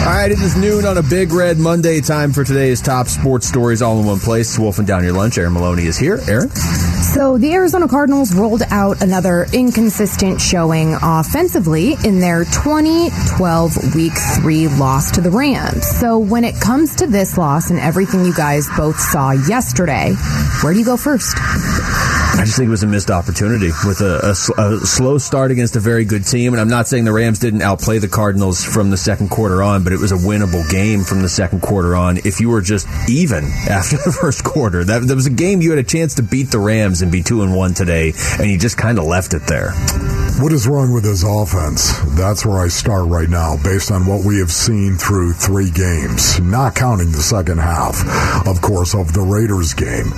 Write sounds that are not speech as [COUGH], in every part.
All right, it is noon on a big red Monday. Time for today's top sports stories all in one place. Wolfing down your lunch. Aaron Maloney is here. Aaron? So the Arizona Cardinals rolled out another inconsistent showing offensively in their 2012 Week 3 loss to the Rams. So when it comes to this loss and everything you guys both saw yesterday, where do you go first? I just think it was a missed opportunity with a, a, a, slow start against a very good team. And I'm not saying the Rams didn't outplay the Cardinals from the second quarter on, but it was a winnable game from the second quarter on. If you were just even [LAUGHS] after the first quarter, that, that was a game you had a chance to beat the Rams and be two and one today, and you just kind of left it there. What is wrong with his offense? That's where I start right now, based on what we have seen through three games, not counting the second half, of course, of the Raiders game.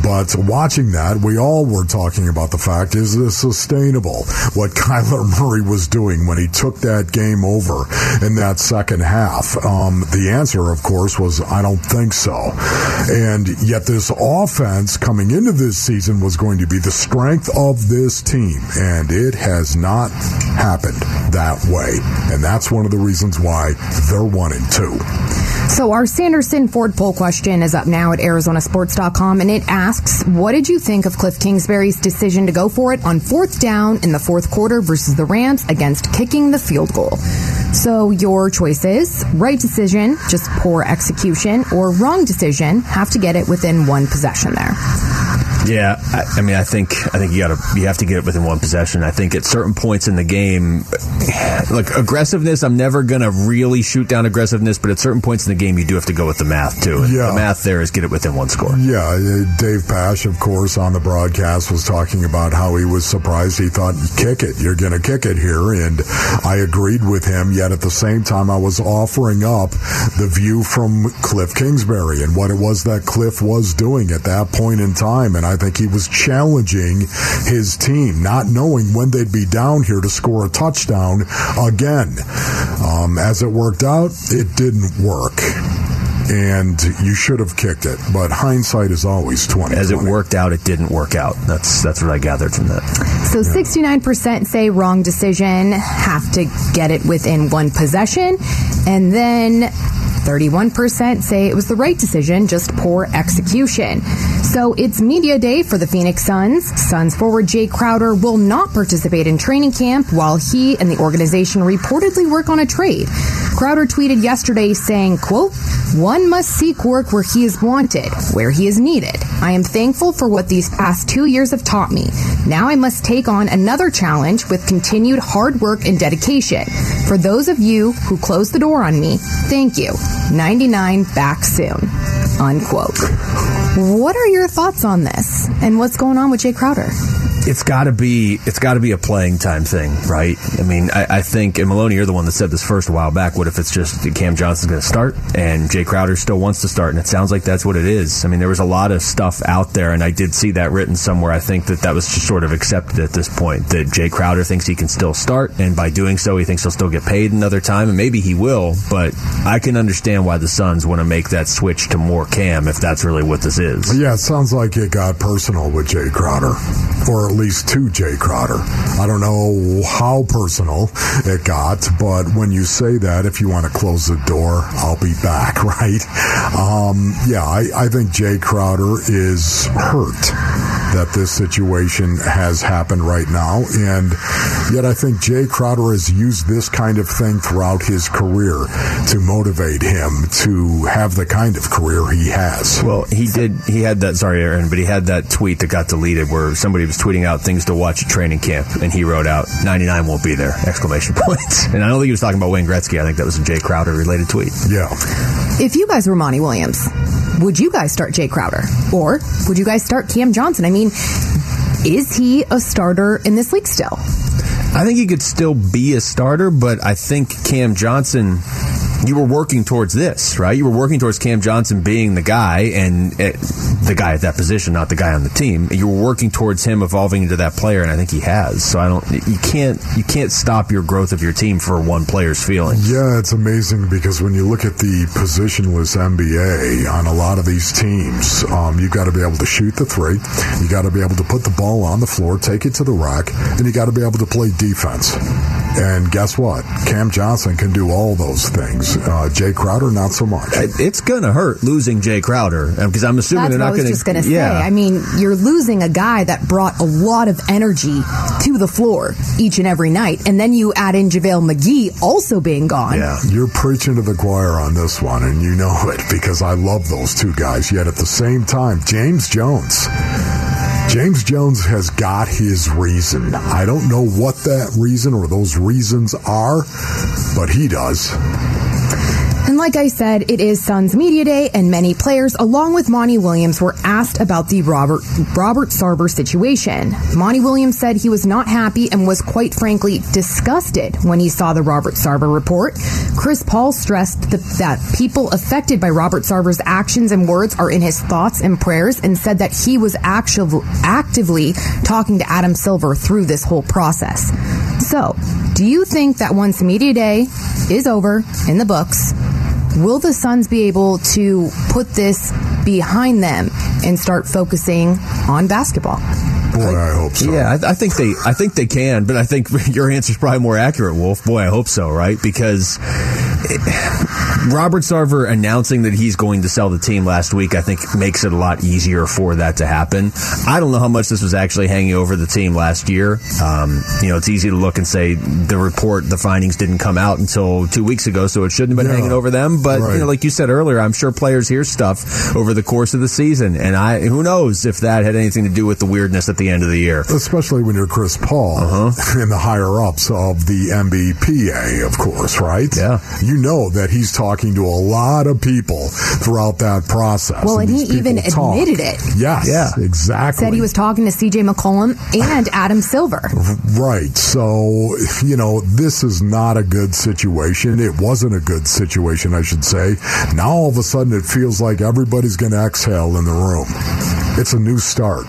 But watching that, we all were talking about the fact is this sustainable? What [LAUGHS] Kyler Murray was doing when he took that game over in that second half. Um, the answer, of course, was I don't think so. And yet, this offense coming into this season was going to be the strength of this team, and it has has not happened that way. And that's one of the reasons why they're one and two. So our Sanderson Ford poll question is up now at ArizonaSports.com, and it asks, "What did you think of Cliff Kingsbury's decision to go for it on fourth down in the fourth quarter versus the Rams against kicking the field goal?" So your choices: right decision, just poor execution, or wrong decision, have to get it within one possession there. Yeah, I, I, mean, I think I think you got to you have to get it within one possession. I think at certain points in the game, like aggressiveness, I'm never gonna really shoot down aggressiveness, but at certain points in the game, you do have to go with the math too. And yeah, the math there is get it within one score. Yeah, uh, Dave Pasch, of course, on the broadcast was talking about how he was surprised. He thought, "Kick it, you're gonna kick it here," and I agreed with him. Yet at the same time, I was offering up the view from Cliff Kingsbury and what it was that Cliff was doing at that point in time, and I I think he was challenging his team, not knowing when they'd be down here to score a touchdown again. Um, as it worked out, it didn't work and you should have kicked it. But hindsight is always twenty. As it worked out, it didn't work out. That's that's what I gathered from that. So sixty nine percent say wrong decision, have to get it within one possession, and then 31% say it was the right decision, just poor execution. So it's media day for the Phoenix Suns. Suns forward Jay Crowder will not participate in training camp while he and the organization reportedly work on a trade. Crowder tweeted yesterday saying, quote, one must seek work where he is wanted, where he is needed. I am thankful for what these past two years have taught me. Now I must take on another challenge with continued hard work and dedication. For those of you who closed the door on me, thank you. 99 back soon. Unquote. What are your thoughts on this? And what's going on with Jay Crowder? It's got to be it's got to be a playing time thing, right? I mean, I, I, think and Maloney, you're the one that said this first a while back. What if it's just Cam Johnson's going to start and Jay Crowder still wants to start, and it sounds like that's what it is. I mean, there was a lot of stuff out there, and I did see that written somewhere. I think that that was just sort of accepted at this point that Jay Crowder thinks he can still start, and by doing so, he thinks he'll still get paid another time, and maybe he will. But I can understand why the Suns want to make that switch to more Cam if that's really what this is. Yeah, it sounds like it got personal with Jay Crowder, or least to Jay Crowder. I don't know how personal it got, but when you say that, if you want to close the door, I'll be back, [LAUGHS] right? Um, yeah, I, I think Jay Crowder is hurt that this situation has happened right now. And yet I think Jay Crowder has used this kind of thing throughout his career to motivate him to have the kind of career he has. Well, he did, he had that, sorry, Aaron, but he had that tweet that got deleted where somebody was tweeting out things to watch at training camp and he wrote out 99 won't be there, exclamation [LAUGHS] points. And I don't think he was talking about Wayne Gretzky. I think that was a Jay Crowder related tweet. Yeah. If you guys were Monty Williams, would you guys start Jay Crowder? Or would you guys start Cam Johnson? I mean, is he a starter in this league still? I think he could still be a starter, but I think Cam Johnson you were working towards this, right? You were working towards Cam Johnson being the guy and uh, the guy at that position, not the guy on the team. You were working towards him evolving into that player, and I think he has. So I don't, you can't, you can't stop your growth of your team for one player's feelings. Yeah, it's amazing because when you look at the positionless NBA on a lot of these teams, um, you got to be able to shoot the three, you got to be able to put the ball on the floor, take it to the rack, and you got to be able to play defense. And guess what? Cam Johnson can do all those things. Uh, Jay Crowder, not so much. It's gonna hurt losing Jay Crowder because I'm assuming That's they're what I not was gonna. just going to say. I mean, you're losing a guy that brought a lot of energy to the floor each and every night, and then you add in JaVale McGee also being gone. yeah. You're preaching to the choir on this one, and you know [LAUGHS] it because I love those two guys. Yet at the same time, James Jones. James Jones has got his reason. I don't know what that reason or those reasons are, but he does. Like I said, it is Suns Media Day, and many players, along with Monty Williams, were asked about the Robert Robert Sarver situation. Monty Williams said he was not happy and was quite frankly disgusted when he saw the Robert Sarver report. Chris Paul stressed that, that people affected by Robert Sarver's actions and words are in his thoughts and prayers, and said that he was actively talking to Adam Silver through this whole process. So, do you think that once Media Day is over in the books, Will the Suns be able to put this behind them and start focusing on basketball? Boy, I hope so. Yeah, I, I think they, I think they can, but I think [LAUGHS] your answer is probably more accurate, Wolf. Boy, I hope so, right? Because it, Robert Sarver announcing that he's going to sell the team last week, I think makes it a lot easier for that to happen. I don't know how much this was actually hanging over the team last year. Um, you know, it's easy to look and say the report, the findings didn't come out until two weeks ago, so it shouldn't have been Yeah, hanging over them. But right. you know, like you said earlier, I'm sure players hear stuff over the course of the season, and I who knows if that had anything to do with the weirdness at the end of the year. Especially when you're Chris Paul Uh-huh. [LAUGHS] and the higher ups of the NBPA, of course, right? Yeah. You know that he's talking to a lot of people throughout that process. Well, and he even talk. admitted it. Yes, Yeah. exactly. Said he was talking to CJ McCollum and Adam Silver. Right. So, you know, this is not a good situation. It wasn't a good situation, I should say. Now all of a sudden it feels like everybody's going to exhale in the room. It's a new start.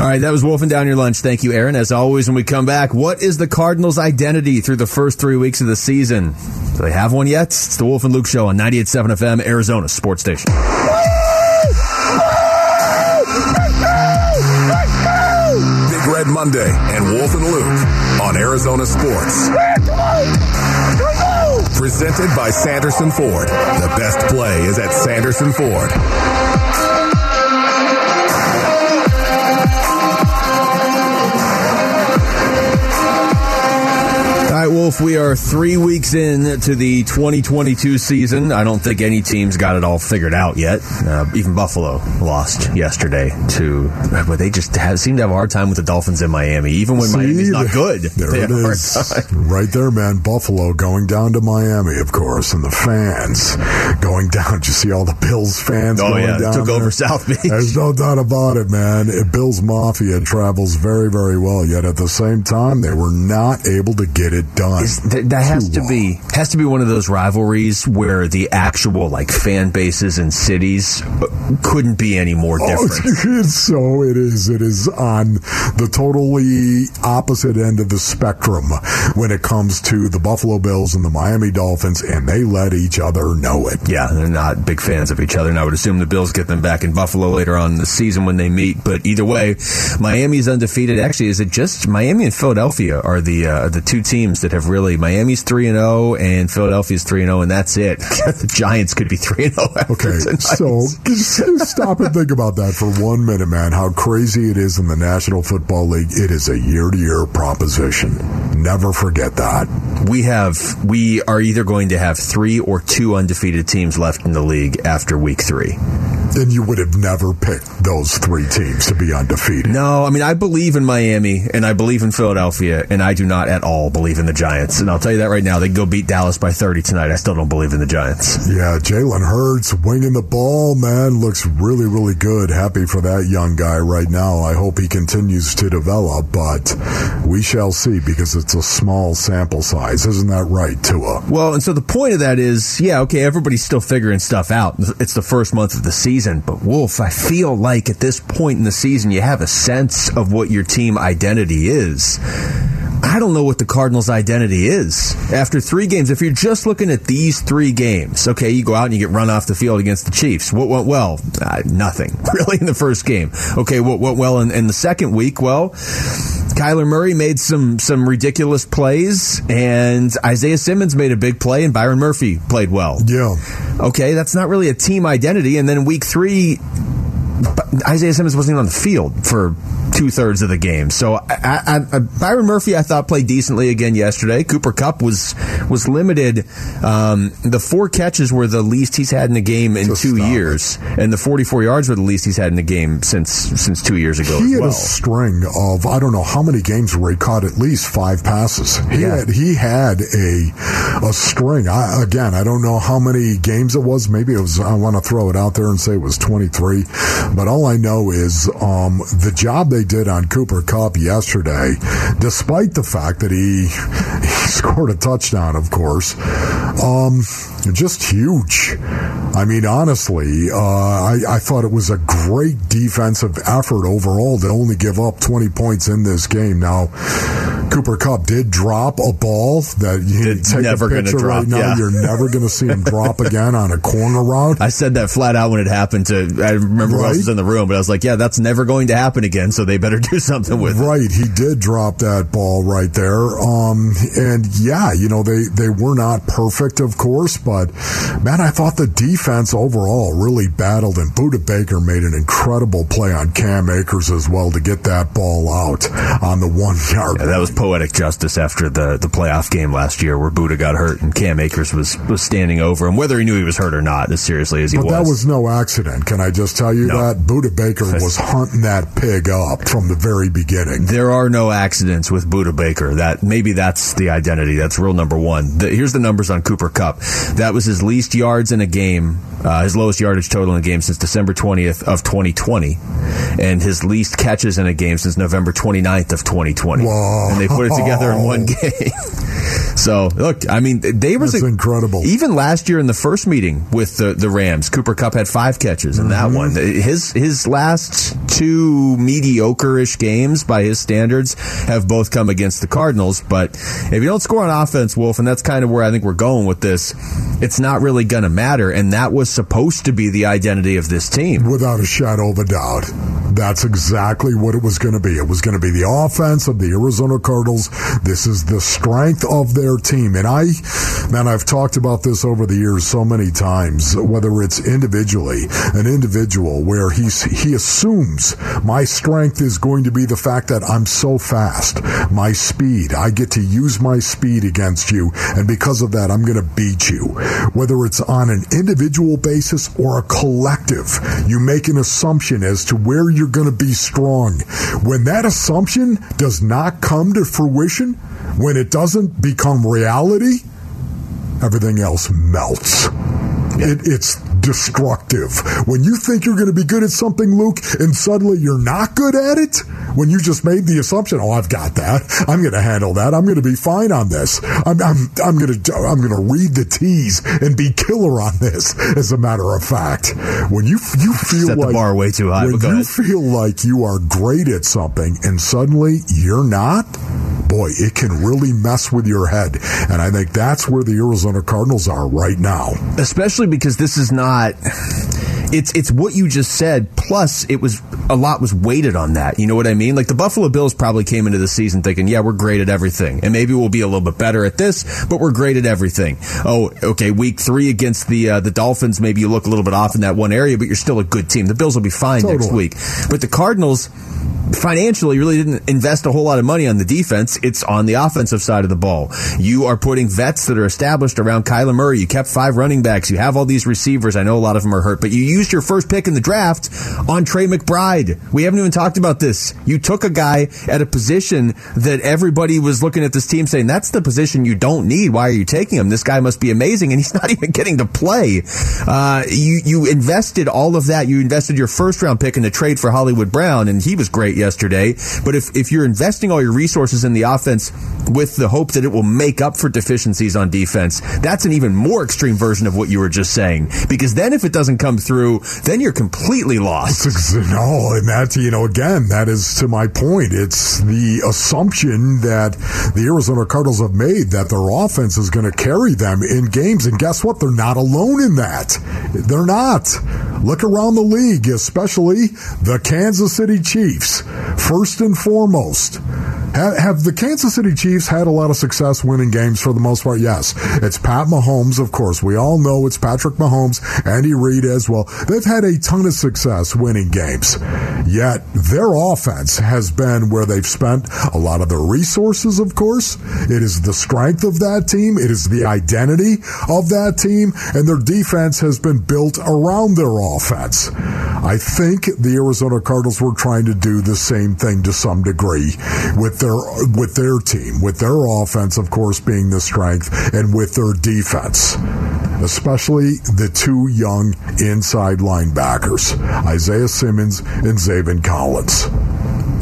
All right, that was wolfing down your lunch. Thank you, Aaron. As always, when we come back, what is the Cardinals' identity through the first three weeks of the season? Do they have one yet? It's the Wolf and Luke Show on 98.7 FM, Arizona Sports Station. Big Red Monday and Wolf and Luke on Arizona Sports. Presented by Sanderson Ford. The best play is at Sanderson Ford. Right, Wolf, we are three weeks in to the 2022 season. I don't think any team's got it all figured out yet. Uh, even Buffalo lost yesterday to, but they just have, seem to have a hard time with the Dolphins in Miami, even when See, Miami's not good. [LAUGHS] There it have a hard is. Right there, man. Buffalo going down to Miami, of course, and the fans going down. Did you see all the Bills fans Oh, going yeah, down took there? over South Beach. There's no doubt about it, man. It, Bills Mafia travels very, very well, yet at the same time, they were not able to get it done. Is- th- that has to long. be has to be one of those rivalries where the actual like fan bases and cities uh, couldn't be any more Oh, [LAUGHS] different. it's so it is. It is on the totally opposite end of the spectrum when it comes to the Buffalo Bills and the Miami Dolphins, and they let each other know it. Yeah, they're not big fans of each other, and I would assume the Bills get them back in Buffalo later on in the season when they meet. But either way, Miami's undefeated. Actually, is it just Miami and Philadelphia are the uh, the two teams that have really Miami's three and zero and Philadelphia's three and zero, and that's it. [LAUGHS] the Giants could be three and oh zero. Okay, so just, just stop and think about that for one minute, man. How crazy it is in the National Football League. It is a year to year proposition. Never forget that. we have we are either going to have three or two undefeated teams left in the league after week three. And you would have never picked those three teams to be undefeated. No, I mean, I believe in Miami and I believe in Philadelphia, and I do not at all believe in the Giants. And I'll tell you that right now. They can go beat Dallas by 30 tonight. I still don't believe in the Giants. Yeah, Jalen Hurts winging the ball, man, looks really, really good. Happy for that young guy right now. I hope he continues to develop, but we shall see because it's a small sample size. Isn't that right, Tua? Well, and so the point of that is, yeah, okay, everybody's still figuring stuff out. It's the first month of the season, but Wolf, I feel like at this point in the season, you have a sense of what your team identity is. I don't know what the Cardinals' identity is. After three games, if you're just looking at these three games, okay, you go out and you get run off the field against the Chiefs. What went well? Uh, nothing, [LAUGHS] really, in the first game. Okay, what went well in, in the second week? Well, Kyler Murray made some some ridiculous plays, and Isaiah Simmons made a big play, and Byron Murphy played well. Yeah. Okay, that's not really a team identity. And then week three, Isaiah Simmons wasn't even on the field for two thirds of the game. So I, I, I, Byron Murphy, I thought played decently again yesterday. Cooper Kupp was was limited. Um, the four catches were the least he's had in a game in Just two years, and the 44 yards were the least he's had in a game since since two years ago. He had well. a string of I don't know how many games where he caught at least five passes. He Yeah. had he had a a string. I, again, I don't know how many games it was. Maybe it was. I want to throw it out there and say it was twenty three. But all I know is um, the job they did on Cooper Kupp yesterday, despite the fact that he [LAUGHS] he scored a touchdown, of course. Um, just huge. I mean, honestly, uh, I, I thought it was a great defensive effort overall to only give up 20 points in this game. Now, Cooper Kupp did drop a ball that you It's take never a picture drop, right now. yeah. You're never going to see him drop [LAUGHS] again on a corner route. I said that flat out when it happened to. I remember who else was in the room, but I was like, "Yeah, that's never going to happen again." So they better do something with it. Right, he did drop that ball right there. Um, and yeah, you know they they were not perfect, of course, but man, I thought the defense overall really battled, and Budda Baker made an incredible play on Cam Akers as well to get that ball out on the one yard. Yeah, that was poetic justice after the, the playoff game last year where Budda got hurt and Cam Akers was, was standing over him, whether he knew he was hurt or not, as seriously as he But was. that was no accident. Can I just tell you No. that Budda Baker was hunting that pig up from the very beginning. there are no accidents with Budda Baker. That maybe that's the identity. That's rule number one. The, here's the numbers on Cooper Kupp. That was his least yards in a game, uh, his lowest yardage total in a game since December 20th of 2020, and his least catches in a game since November 29th of 2020. Whoa. And they put it together in one game. [LAUGHS] so look, I mean, they was That's a- incredible. Even last year in the first meeting with the, the Rams, Cooper Kupp had five catches in Mm-hmm. that one. His his last two mediocre-ish games by his standards have both come against the Cardinals. But if you don't score on offense, Wolf, and that's kind of where I think we're going with this, it's not really going to matter. And that was supposed to be the identity of this team. Without a shadow of a doubt. That's exactly what it was going to be. It was going to be the offense of the Arizona Cardinals. This is the strength of their team. And I, man, I've talked about this over the years so many times, whether it's individually, an individual where he's, he assumes my strength is going to be the fact that I'm so fast, my speed. I get to use my speed against you. And because of that, I'm going to beat you. Whether it's on an individual basis or a collective, you make an assumption as to where you're going to be strong. When that assumption does not come to fruition, when it doesn't become reality, everything else melts. It, it's destructive. When you think you're going to be good at something, Luke, and suddenly you're not good at it, when you just made the assumption, oh, I've got that. I'm going to handle that. I'm going to be fine on this. I'm, I'm, I'm going to, I'm going to read the teas and be killer on this. As a matter of fact, when you, you feel Set the like bar way too high, when you ahead. feel like you are great at something and suddenly you're not, boy, it can really mess with your head. And I think that's where the Arizona Cardinals are right now. especially because this is not it's it's what you just said plus it was a lot was weighted on that. You know what I mean? Like the Buffalo Bills probably came into the season thinking, yeah, we're great at everything. And maybe we'll be a little bit better at this, but we're great at everything. Oh, okay. Week three against the, uh, the Dolphins, maybe you look a little bit off in that one area, but you're still a good team. The Bills will be fine totally. next week. But the Cardinals, financially really didn't invest a whole lot of money on the defense. It's on the offensive side of the ball. You are putting vets that are established around Kyler Murray. You kept five running backs. You have all these receivers. I know a lot of them are hurt, but you used your first pick in the draft on Trey McBride. We haven't even talked about this. You took a guy at a position that everybody was looking at this team saying, that's the position you don't need. Why are you taking him? This guy must be amazing. And he's [LAUGHS] not even getting to play. Uh, you, you invested all of that. You invested your first round pick in the trade for Hollywood Brown, and he was great yesterday. But if, if you're investing all your resources in the offense with the hope that it will make up for deficiencies on defense, that's an even more extreme version of what you were just saying. Because then if it doesn't come through, then you're completely lost. [LAUGHS] No, and that, you know, again, that is to my point. It's the assumption that the Arizona Cardinals have made that their offense is going to carry them in games. And guess what? They're not alone in that. They're not. Look around the league, especially the Kansas City Chiefs. First and foremost, have, the Kansas City Chiefs had a lot of success winning games for the most part? Yes. It's Pat Mahomes, of course. We all know it's Patrick Mahomes, Andy Reid as well. They've had a ton of success winning games. Yet their offense has been where they've spent a lot of their resources, of course. It is the strength of that team. It is the identity of that team. And their defense has been built around their offense. I think the Arizona Cardinals were trying to do the same thing to some degree with their with their team, with their offense, of course, being the strength, and with their defense, especially the two young inside linebackers, Isaiah Simmons and Zaven Collins.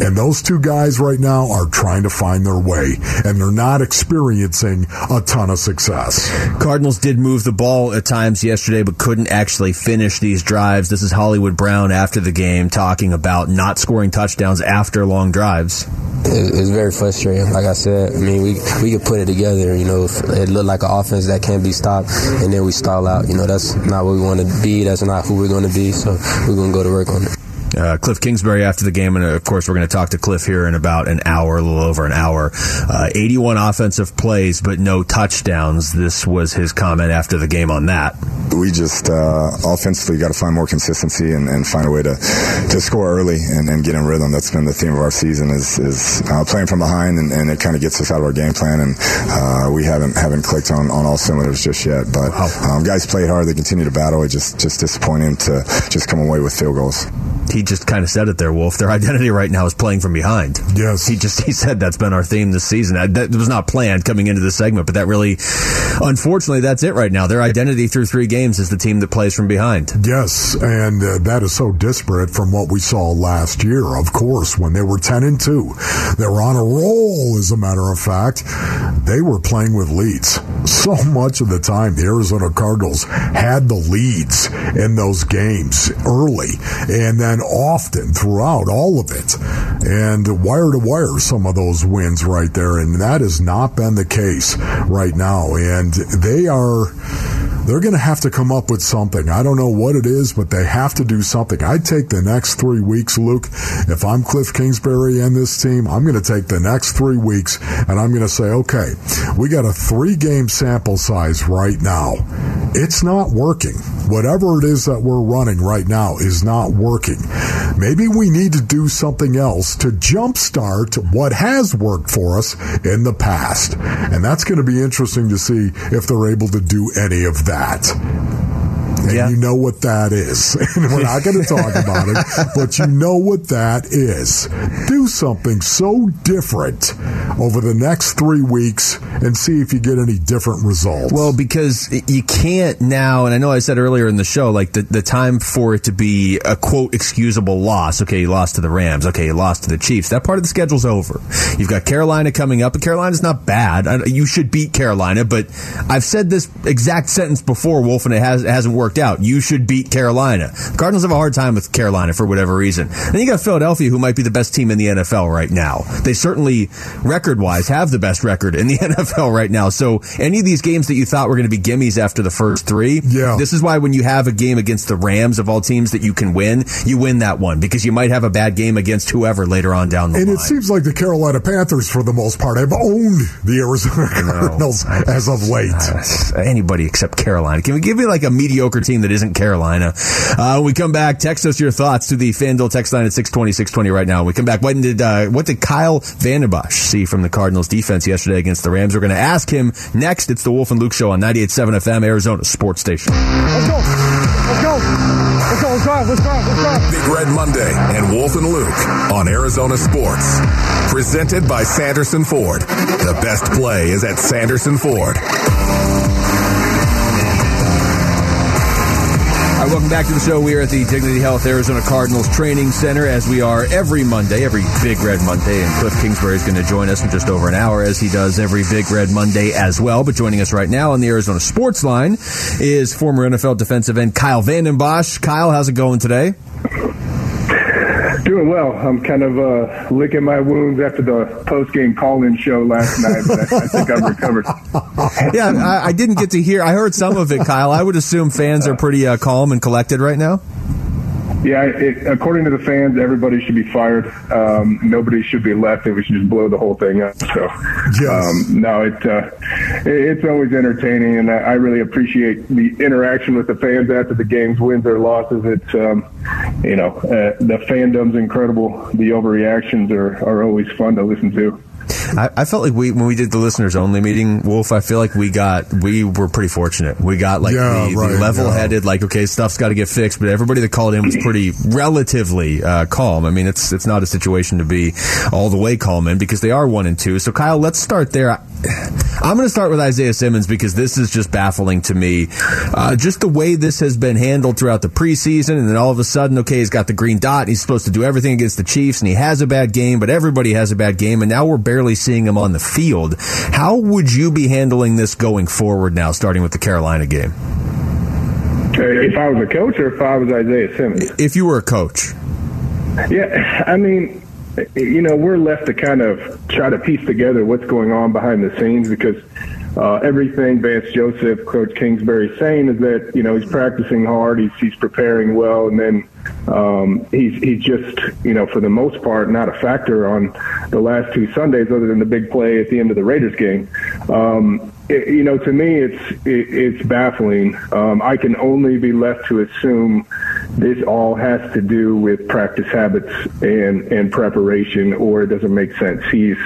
And those two guys right now are trying to find their way, and they're not experiencing a ton of success. Cardinals did move the ball at times yesterday, but couldn't actually finish these drives. This is Hollywood Brown after the game talking about not scoring touchdowns after long drives. It, was very frustrating. Like I said, I mean, we we could put it together. You know, it looked like an offense that can't be stopped, and then we stall out. You know, that's not what we want to be. That's not who we're going to be. So we're going to go to work on it uh, Cliff Kingsbury after the game, and uh, of course we're going to talk to Cliff here in about an hour, a little over an hour. Uh, 81 offensive plays, but no touchdowns. This was his comment after the game on that. We just uh, offensively got to find more consistency and, and, find a way to to score early and, and, get in rhythm. That's been the theme of our season is, is uh, playing from behind, and, and it kind of gets us out of our game plan. And uh, we haven't haven't clicked on, on all cylinders just yet. But um, guys played hard. They continue to battle. It just just disappointing to just come away with field goals he just kind of said it there, Wolf. Their identity right now is playing from behind. Yes. He just he said that's been our theme this season. That was not planned coming into the segment, but that really, unfortunately, that's it right now. Their identity through three games is the team that plays from behind. Yes, and uh, that is so disparate from what we saw last year. Of course, when they were ten and two, they were on a roll. As a matter of fact, they were playing with leads. So [LAUGHS] much of the time, the Arizona Cardinals had the leads in those games early, and then often throughout all of it. And wire to wire, some of those wins right there. And that has not been the case right now. And they are they're going to have to come up with something. I don't know what it is, but they have to do something. I'd take the next three weeks, Luke. If I'm Cliff Kingsbury and this team, I'm going to take the next three weeks and I'm going to say, okay, we got a three game sample size right now. It's not working. Whatever it is that we're running right now is not working. Maybe we need to do something else to jumpstart what has worked for us in the past. And that's going to be interesting to see if they're able to do any of that that and yeah. you know what that is. [LAUGHS] And we're not going to talk about it, [LAUGHS] but you know what that is. Do something so different over the next three weeks and see if you get any different results. Well, because you can't now, and I know I said earlier in the show, like the, the time for it to be a quote excusable loss. Okay, you lost to the Rams. Okay, you lost to the Chiefs. That part of the schedule's over. You've got Carolina coming up, and Carolina's not bad. You should beat Carolina, but I've said this exact sentence before, Wolf, and it, has, it hasn't worked out. You should beat Carolina. The Cardinals have a hard time with Carolina for whatever reason. Then you got Philadelphia, who might be the best team in the NFL right now. They certainly, record wise, have the best record in the [LAUGHS] NFL right now. So any of these games that you thought were going to be gimmies after the first three, yeah. this is why when you have a game against the Rams of all teams that you can win, you win that one because you might have a bad game against whoever later on down the and line. And it seems like the Carolina Panthers, for the most part, have owned the Arizona Cardinals no, as of late. Anybody except Carolina. Can we give me like a mediocre team that isn't Carolina? Uh, we come back, text us your thoughts to the FanDuel text line at 620, 620 right now. When we come back. What did, uh, what did Kyle Vanden Bosch see from the Cardinals defense yesterday against the Rams? We're going to ask him next. It's the Wolf and Luke Show on 98.7 FM, Arizona Sports Station. Let's go. Let's go. Let's go. Let's drive. Let's drive. Let's drive. Big Red Monday and Wolf and Luke on Arizona Sports. Presented by Sanderson Ford. The best play is at Sanderson Ford. Right, welcome back to the show. We are at the Dignity Health Arizona Cardinals Training Center as we are every Monday, every Big Red Monday. And Cliff Kingsbury is going to join us in just over an hour as he does every Big Red Monday as well. But joining us right now on the Arizona Sports Line is former NFL defensive end Kyle Vanden Bosch. Kyle, how's it going today? Doing well. I'm kind of uh, licking my wounds after the post game call in show last night, but I, think I'm recovered. [LAUGHS] yeah, I, I, didn't get to hear. I heard some of it, Kyle. I would assume fans are pretty uh, calm and collected right now. Yeah, it, according to the fans, everybody should be fired. Um, nobody should be left, and we should just blow the whole thing up. So, yes. um, no, it, uh, it, it's always entertaining, and I, I, really appreciate the interaction with the fans after the games, wins or losses. It's, um, you know, uh, the fandom's incredible. The overreactions are, are always fun to listen to. I, I, felt like we when we did the listeners only meeting, Wolf. I feel like we got we were pretty fortunate. We got like yeah, the, right, the level headed, yeah. like okay, stuff's got to get fixed. But everybody that called in was pretty relatively uh, calm. I mean, it's it's not a situation to be all the way calm in because they are one and two. So Kyle, let's start there. I'm going to start with Isaiah Simmons because this is just baffling to me. Uh, just the way this has been handled throughout the preseason, and then all of a sudden, okay, he's got the green dot. And he's supposed to do everything against the Chiefs, and he has a bad game, but everybody has a bad game, and now we're barely seeing him on the field. How would you be handling this going forward now, starting with the Carolina game? If I was a coach or if I was Isaiah Simmons? If you were a coach. Yeah, I mean, you know, we're left to kind of try to piece together what's going on behind the scenes because uh, everything Vance Joseph, Coach Kingsbury saying is that you know he's practicing hard, he's he's preparing well, and then um, he's he's just you know for the most part not a factor on the last two Sundays, other than the big play at the end of the Raiders game. Um, it, you know, to me, it's it, it's baffling. Um, I can only be left to assume this all has to do with practice habits and and preparation, or it doesn't make sense. He's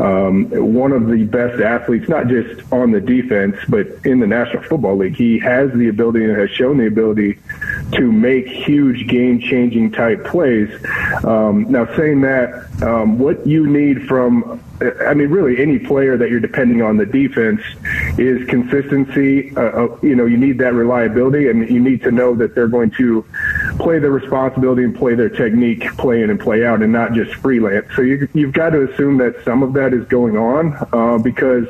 um, one of the best athletes, not just on the defense, but in the National Football League. He has the ability and has shown the ability to make huge game-changing type plays. Um, now, saying that, um, what you need from I mean, really, any player that you're depending on the defense is consistency. Uh, uh, you know, you need that reliability, and you need to know that they're going to play their responsibility and play their technique, play in and play out, and not just freelance. So you, you've got to assume that some of that is going on uh, because,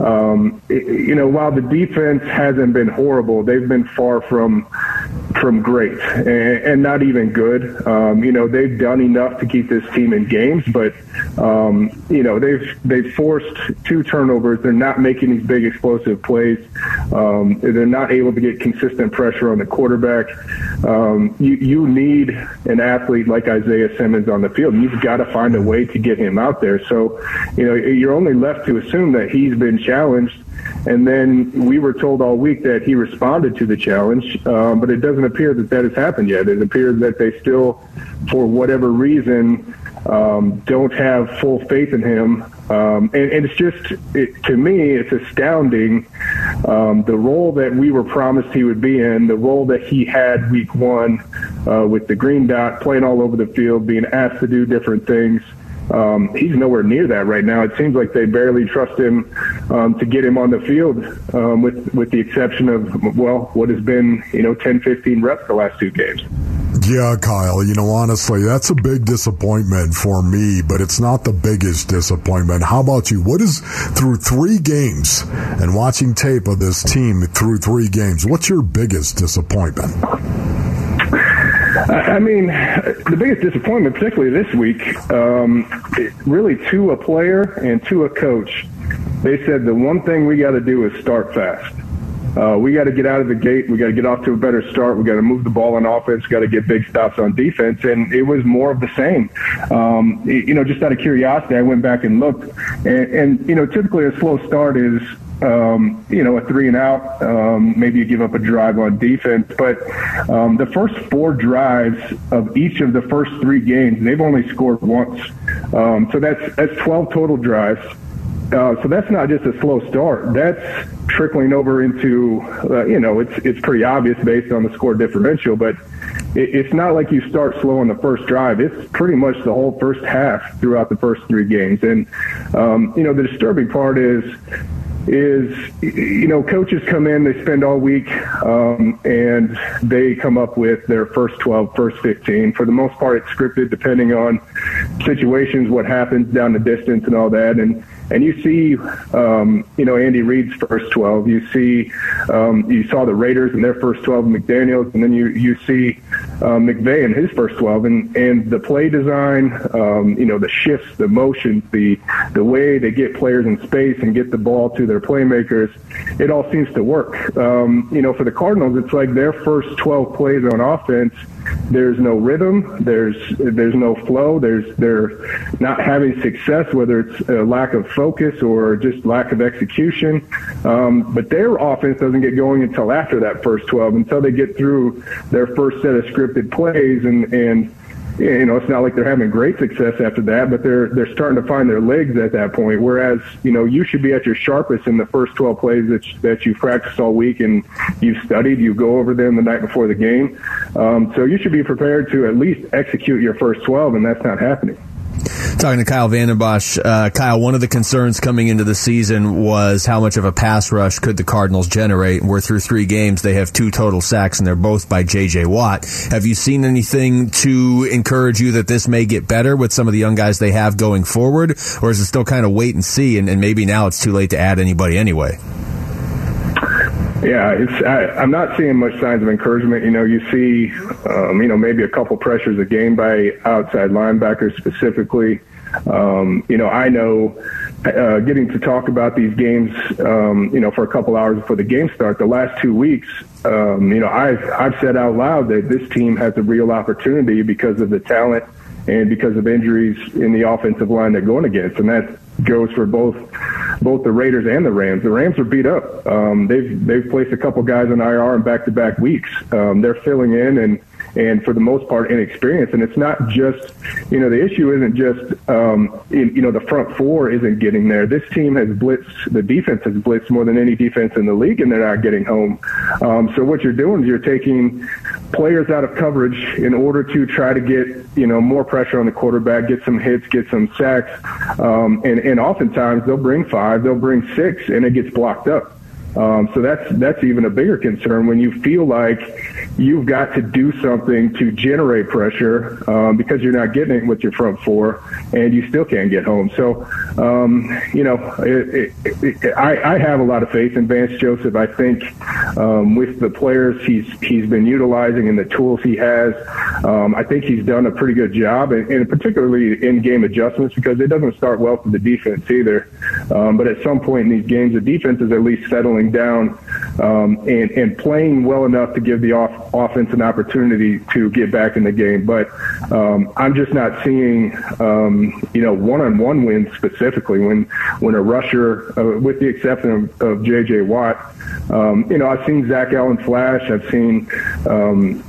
um, it, you know, while the defense hasn't been horrible, they've been far from from great and, and not even good. Um, you know, they've done enough to keep this team in games, but um, you know, they've they've forced two turnovers. They're not making these big explosive plays. Um, they're not able to get consistent pressure on the quarterback. Um, you you need an athlete like Isaiah Simmons on the field. You've got to find a way to get him out there. So, you know, you're only left to assume that he's been challenged. And then we were told all week that he responded to the challenge, um, but it doesn't appear that that has happened yet. It appears that they still, for whatever reason, um, don't have full faith in him. Um, and, and, it's just, it, to me, it's astounding um, the role that we were promised he would be in, the role that he had week one uh, with the green dot, playing all over the field, being asked to do different things. Um, he's nowhere near that right now. It seems like they barely trust him um, to get him on the field, um, with with the exception of well, what has been you know 10, 15 reps the last two games. Yeah, Kyle, you know, honestly, that's a big disappointment for me, but it's not the biggest disappointment. How about you? What is through three games and watching tape of this team through three games, what's your biggest disappointment? I mean, the biggest disappointment, particularly this week, um, really to a player and to a coach. They said the one thing we got to do is start fast. Uh, we got to get out of the gate. We got to get off to a better start. We got to move the ball on offense. Got to get big stops on defense. And it was more of the same. Um, you know, just out of curiosity, I went back and looked. And, and you know, typically a slow start is um, you know, a three and out. Um, maybe you give up a drive on defense, but um, the first four drives of each of the first three games, they've only scored once. Um, so that's that's 12 total drives. Uh, so that's not just a slow start. That's trickling over into, uh, you know, it's it's pretty obvious based on the score differential, but it, it's not like you start slow on the first drive. It's pretty much the whole first half throughout the first three games. And um, you know, the disturbing part is is you know coaches come in they spend all week um, and they come up with their first 12 first 15 for the most part it's scripted depending on situations what happens down the distance and all that and and you see, um, you know, Andy Reid's first 12. You see, um, you saw the Raiders in their first 12, McDaniels, and then you you see uh, McVay in his first 12, and and the play design, um, you know, the shifts, the motions, the the way they get players in space and get the ball to their playmakers, it all seems to work. Um, you know, for the Cardinals, it's like their first 12 plays on offense there's no rhythm. There's there's no flow. There's they're not having success, whether it's a lack of focus or just lack of execution. Um, but their offense doesn't get going until after that first 12, until they get through their first set of scripted plays and and you know, it's not like they're having great success after that, but they're they're starting to find their legs at that point. Whereas, you know, you should be at your sharpest in the first 12 plays that that you practiced all week and you've studied. You go over them the night before the game, um, so you should be prepared to at least execute your first 12, and that's not happening. Talking to Kyle Vanden Bosch, uh, Kyle, one of the concerns coming into the season was how much of a pass rush could the Cardinals generate. We're through three games; they have two total sacks, and they're both by J.J. Watt. Have you seen anything to encourage you that this may get better with some of the young guys they have going forward, or is it still kind of wait and see? And, and maybe now it's too late to add anybody anyway. Yeah. I, am not seeing much signs of encouragement. You know, you see, um, you know, maybe a couple pressures a game by outside linebackers specifically. Um, you know, I know uh, getting to talk about these games, um, you know, for a couple hours before the game start. The last two weeks, um, you know, I've I've said out loud that this team has a real opportunity because of the talent and because of injuries in the offensive line they're going against, and that goes for both both the Raiders and the Rams. The Rams are beat up. Um, they've they've placed a couple guys on IR in back to back weeks. Um, they're filling in and and for the most part inexperienced. And it's not just, you know, the issue isn't just, um, in, you know, the front four isn't getting there. This team has blitzed, the defense has blitzed more than any defense in the league, and they're not getting home. Um, so what you're doing is you're taking players out of coverage in order to try to get, you know, more pressure on the quarterback, get some hits, get some sacks. Um, and, and oftentimes they'll bring five, they'll bring six, and it gets blocked up. Um, so that's that's even a bigger concern when you feel like you've got to do something to generate pressure um, because you're not getting it with your front four, and you still can't get home. So, um, you know, it, it, it, I, I have a lot of faith in Vance Joseph. I think um, with the players he's he's been utilizing and the tools he has, um, I think he's done a pretty good job, and, and particularly in game adjustments because it doesn't start well for the defense either. Um, but at some point in these games, the defense is at least settling down um, and, and playing well enough to give the off, offense an opportunity to get back in the game. But um, I'm just not seeing, um, you know, one-on-one wins specifically when when a rusher, uh, with the exception of, of J.J. Watt, um, you know, I've seen Zach Allen flash. I've seen. Um,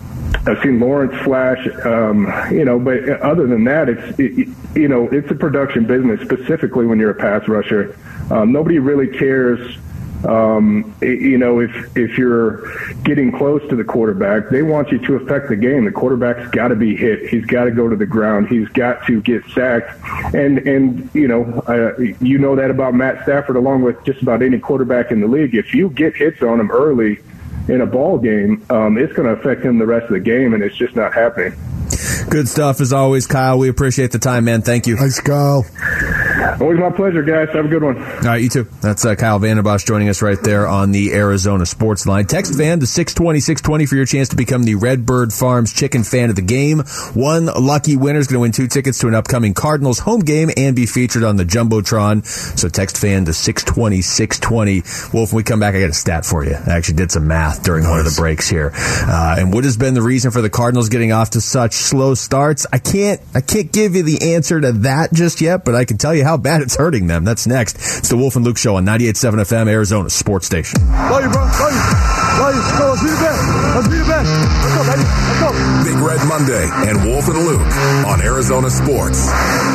I've seen Lawrence Flash, um, you know, but other than that, it's it, you know it's a production business. Specifically, when you're a pass rusher, um, nobody really cares um, you know, if if you're getting close to the quarterback, they want you to affect the game. The quarterback's got to be hit. He's got to go to the ground. He's got to get sacked. And and you know, uh, you know that about Matt Stafford, along with just about any quarterback in the league. If you get hits on him early in a ball game, um, it's going to affect him the rest of the game, and it's just not happening. Good stuff as always, Kyle. We appreciate the time, man. Thank you. Thanks, Kyle. Always my pleasure, guys. Have a good one. All right, you too. That's uh, Kyle Vanden Bosch joining us right there on the Arizona Sports Line. Text Van to 620 620 for your chance to become the Redbird Farms chicken fan of the game. One lucky winner is going to win two tickets to an upcoming Cardinals home game and be featured on the Jumbotron. So text Fan to 620 620. Wolf, when we come back, I got a stat for you. I actually did some math during nice. one of the breaks here. Uh, and what has been the reason for the Cardinals getting off to such slow starts? I can't, I can't give you the answer to that just yet, but I can tell you how bad it's hurting them. That's next. It's the Wolf and Luke Show on 98.7 FM, Arizona Sports Station. Love you, bro. Love you. Love you. Let's go. Let's be the best. Let's be the best. Let's go, baby. Let's go. Big Red Monday and Wolf and Luke on Arizona Sports.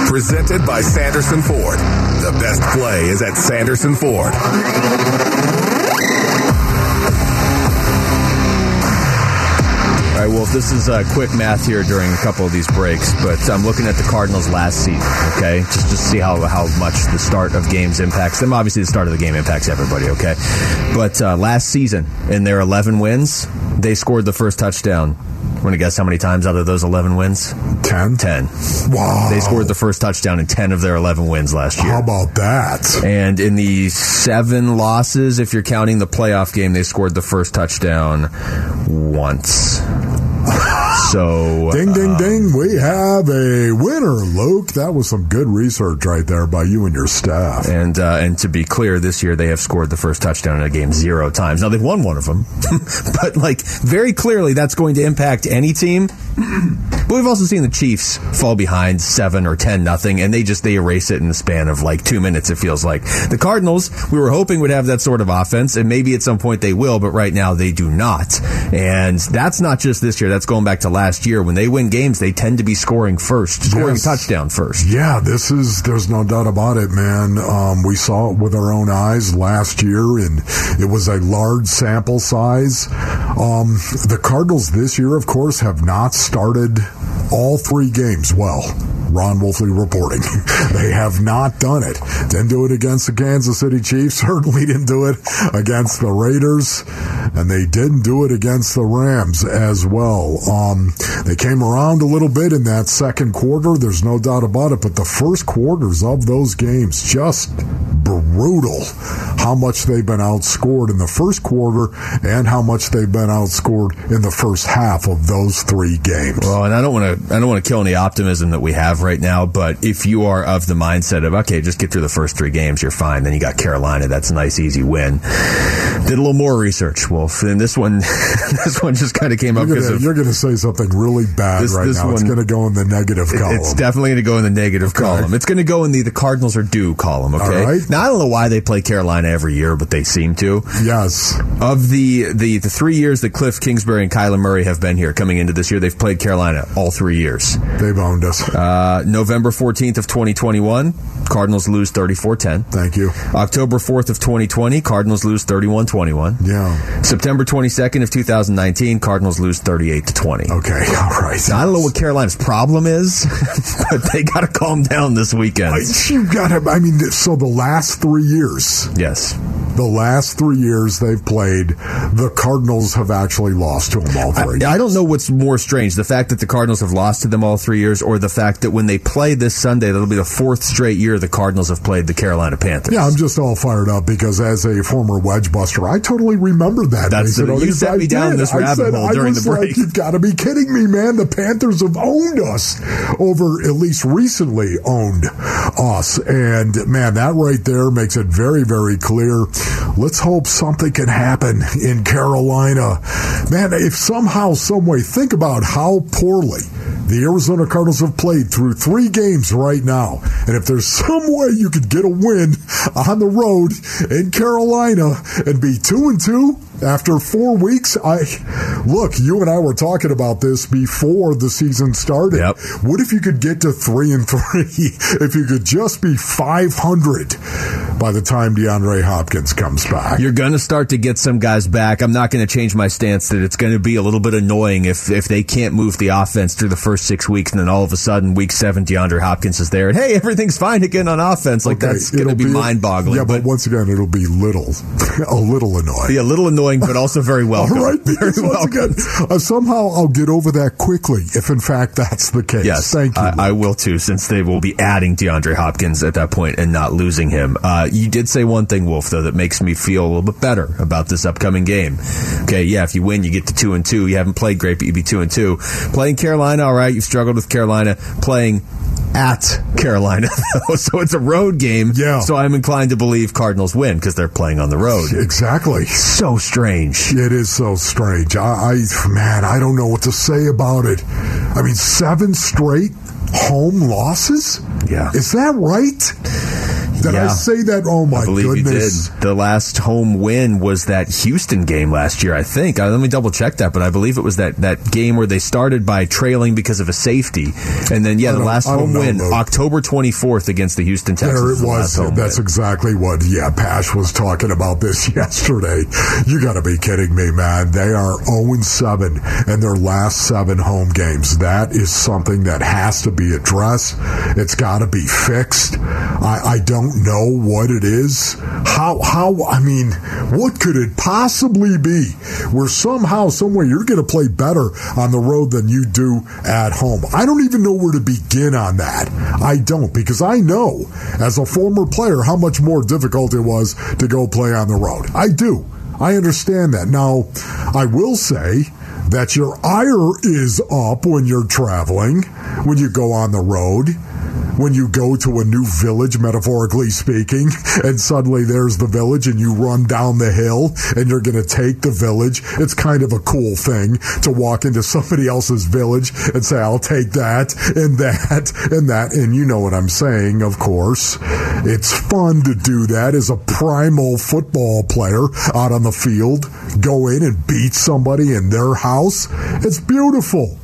Presented by Sanderson Ford. The best play is at Sanderson Ford. Right, Wolf, this is uh, quick math here during a couple of these breaks, but I'm looking at the Cardinals last season, okay? Just to see how, how much the start of games impacts them. Obviously, the start of the game impacts everybody, okay? But uh, last season, in their 11 wins, they scored the first touchdown Want to guess how many times out of those 11 wins? 10? 10. Wow. They scored the first touchdown in 10 of their 11 wins last year. How about that? And in the seven losses, if you're counting the playoff game, they scored the first touchdown once. Ah! [LAUGHS] So, ding, ding, uh, ding. We have a winner, Luke. That was some good research right there by you and your staff. And uh, and to be clear, this year they have scored the first touchdown in a game zero times. Now they've won one of them, [LAUGHS] but like very clearly that's going to impact any team. But we've also seen the Chiefs fall behind seven or ten nothing, and they just they erase it in the span of like two minutes. It feels like the Cardinals. We were hoping would have that sort of offense, and maybe at some point they will, but right now they do not. And that's not just this year. That's going back to last year. When they win games, they tend to be scoring first, scoring yes. a touchdown first. Yeah, this is, there's no doubt about it, man. Um, we saw it with our own eyes last year, and it was a large sample size. Um, the Cardinals this year, of course, have not started all three games well. Ron Wolfley reporting. [LAUGHS] they have not done it. Didn't do it against the Kansas City Chiefs. [LAUGHS] Certainly didn't do it against the Raiders. And they didn't do it against the Rams as well. Um, they came around a little bit in that second quarter. There's no doubt about it. But the first quarters of those games just brutal how much they've been outscored in the first quarter and how much they've been outscored in the first half of those three games. Well, and I don't want to I don't want to kill any optimism that we have right now, but if you are of the mindset of okay, just get through the first three games, you're fine. Then you got Carolina, that's a nice easy win. Did a little more research, Wolf, and this one [LAUGHS] this one just kind of came you're up because you're going to say something really bad this, right this now. One, it's going to go in the negative column. It's definitely going to go in the negative okay. column. It's going to go in the the Cardinals are due column. Okay. Now I don't know why they play Carolina every year, but they seem to. Yes. Of the the the three years that Cliff Kingsbury and Kyler Murray have been here, coming into this year, they've played Carolina all three years. They've owned us. Uh, November 14th of 2021, Cardinals lose 34-10. Thank you. October 4th of 2020, Cardinals lose 31-21. Yeah. September 22nd of 2019, Cardinals lose 38 to 20. Okay, all right. Now, I don't know what Carolina's problem is, [LAUGHS] but they got to calm down this weekend. You got to. I mean, so the last three years. Yes the last three years they've played, the Cardinals have actually lost to them all three. I, I, don't know what's more strange, the fact that the Cardinals have lost to them all three years, or the fact that when they play this Sunday, that'll be the fourth straight year the Cardinals have played the Carolina Panthers. Yeah, I'm just all fired up because as a former wedge buster, I totally remember that. That's the, oh, you set me down this rabbit said, hole during the break. Like, You've got to be kidding me, man! The Panthers have owned us over at least recently owned us, and man, that right there makes it very, very clear Let's hope something can happen in Carolina. Man, if somehow, someway, think about how poorly the Arizona Cardinals have played through three games right now. And if there's some way you could get a win on the road in Carolina and be two and two, after four weeks, I look. You and I were talking about this before the season started. Yep. What if you could get to three and three? [LAUGHS] if you could just be five hundred by the time DeAndre Hopkins comes back. You're going to start to get some guys back. I'm not going to change my stance that it's going to be a little bit annoying if if they can't move the offense through the first six weeks, and then all of a sudden, week seven, DeAndre Hopkins is there, and hey, everything's fine again on offense. Like Okay, that's going to it'll be, mind-boggling. Yeah, but, once again, it'll be little, [LAUGHS] a little annoying. be a little annoying, but also very [LAUGHS] welcome. All right, Very welcome. Again, uh, somehow I'll get over that quickly if, in fact, that's the case. Yes, Thank you. I, I will too, since they will be adding DeAndre Hopkins at that point and not losing him. Uh, you did say one thing, Wolf, though, that makes me feel a little bit better about this upcoming game. Okay, yeah, if you win, you get to two and two. You haven't played great, but you'd be two and two. Playing Carolina, all right, you've struggled with Carolina. Playing at Carolina, [LAUGHS] though, so it's a road game. Yeah. So I'm inclined to believe Cardinals win because they're playing on the road. exactly. So strange. It is so strange. I, I, man, I don't know what to say about it. I mean, seven straight home losses. Yeah. is that right? Did I say that? Oh my I believe goodness! you did. The last home win was that Houston game last year, I think. Uh, let me double check that, but I believe it was that, that game where they started by trailing because of a safety. And then, yeah, the last home know, win, though. October 24th against the Houston Texans. There it was. home That's win. exactly what. Yeah, Pasch was talking about this [LAUGHS] yesterday. You got to be kidding me, man. They are 0 7 in their last seven home games. That is something that has to be addressed. It's got to be fixed. I, I don't know what it is. How? How? I mean, what could it possibly be? Where somehow, somewhere, you're going to play better on the road than you do at home. I don't even know where to begin on that. I don't because I know as a former player how much more difficult it was to go play on the road. I do. I understand that. Now, I will say that your ire is up when you're traveling, when you go on the road when you go to a new village, metaphorically speaking, and suddenly there's the village and you run down the hill and you're going to take the village. It's kind of a cool thing to walk into somebody else's village and say, I'll take that and that and that. And you know what I'm saying, of course. It's fun to do that as a primal football player out on the field. Go in and beat somebody in their house. It's beautiful.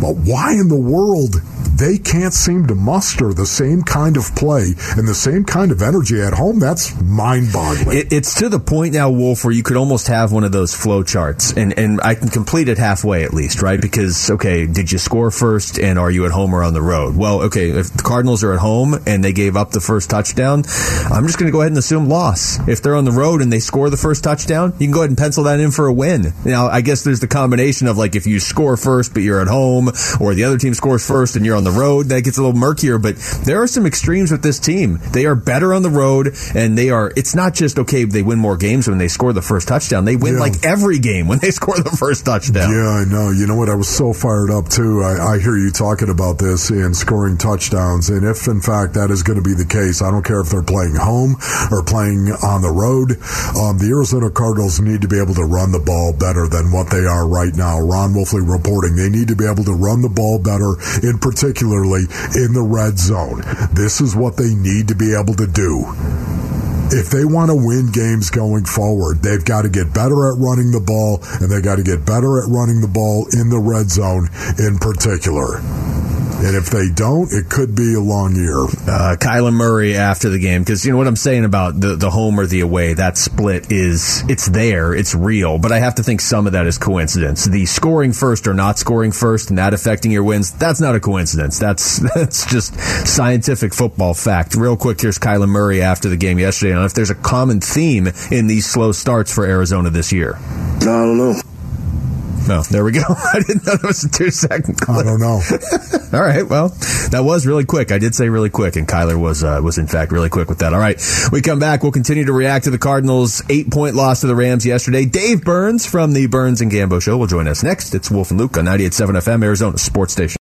But why in the world they can't seem to muster the same kind of play and the same kind of energy at home? That's mind boggling. It, it's to the point now, Wolf, where you could almost have one of those flow charts, and, and I can complete it halfway at least, right? Because, okay, did you score first, and are you at home or on the road? Well, okay, if the Cardinals are at home and they gave up the first touchdown, I'm just going to go ahead and assume loss. If they're on the road and they score the first touchdown, you can go ahead and pencil that in for a win. Now, I guess there's the combination of like if you score first but you're at home, or the other team scores first and you're on the road, that gets a little murkier. But there are some extremes with this team. They are better on the road, and they are. It's not just okay. They win more games when they score the first touchdown. They win Yeah. like every game when they [LAUGHS] score the first touchdown. Yeah, I know. You know what? I was so fired up too. I, I hear you talking about this and scoring touchdowns. And if in fact that is going to be the case, I don't care if they're playing home or playing on the road. Um, the Arizona Cardinals need to be able to run the ball better than what they are right now. Ron Wolfley reporting they need to be able to run the ball better, in particularly in the red zone. This is what they need to be able to do if they want to win games going forward, they've got to get better at running the ball, and they got to get better at running the ball in the red zone in particular. And if they don't, it could be a long year. uh, Kyler Murray after the game because you know what I'm saying about the the home or the away. That split is it's there, it's real, but I have to think some of that is coincidence. The scoring first or not scoring first and that affecting your wins, that's not a coincidence. That's [LAUGHS] that's just scientific football fact. Real quick, here's Kyler Murray after the game yesterday. I don't know if there's a common theme in these slow starts for Arizona this year. No, I don't know. No, there we go. [LAUGHS] I didn't know that was a two second clip. I don't know. [LAUGHS] All right. Well, that was really quick. I did say really quick, and Kyler was uh, was in fact really quick with that. All right. We come back. We'll continue to react to the Cardinals' eight point loss to the Rams yesterday. Dave Burns from the Burns and Gambo Show will join us next. It's Wolf and Luke on 98.7 FM, Arizona Sports Station.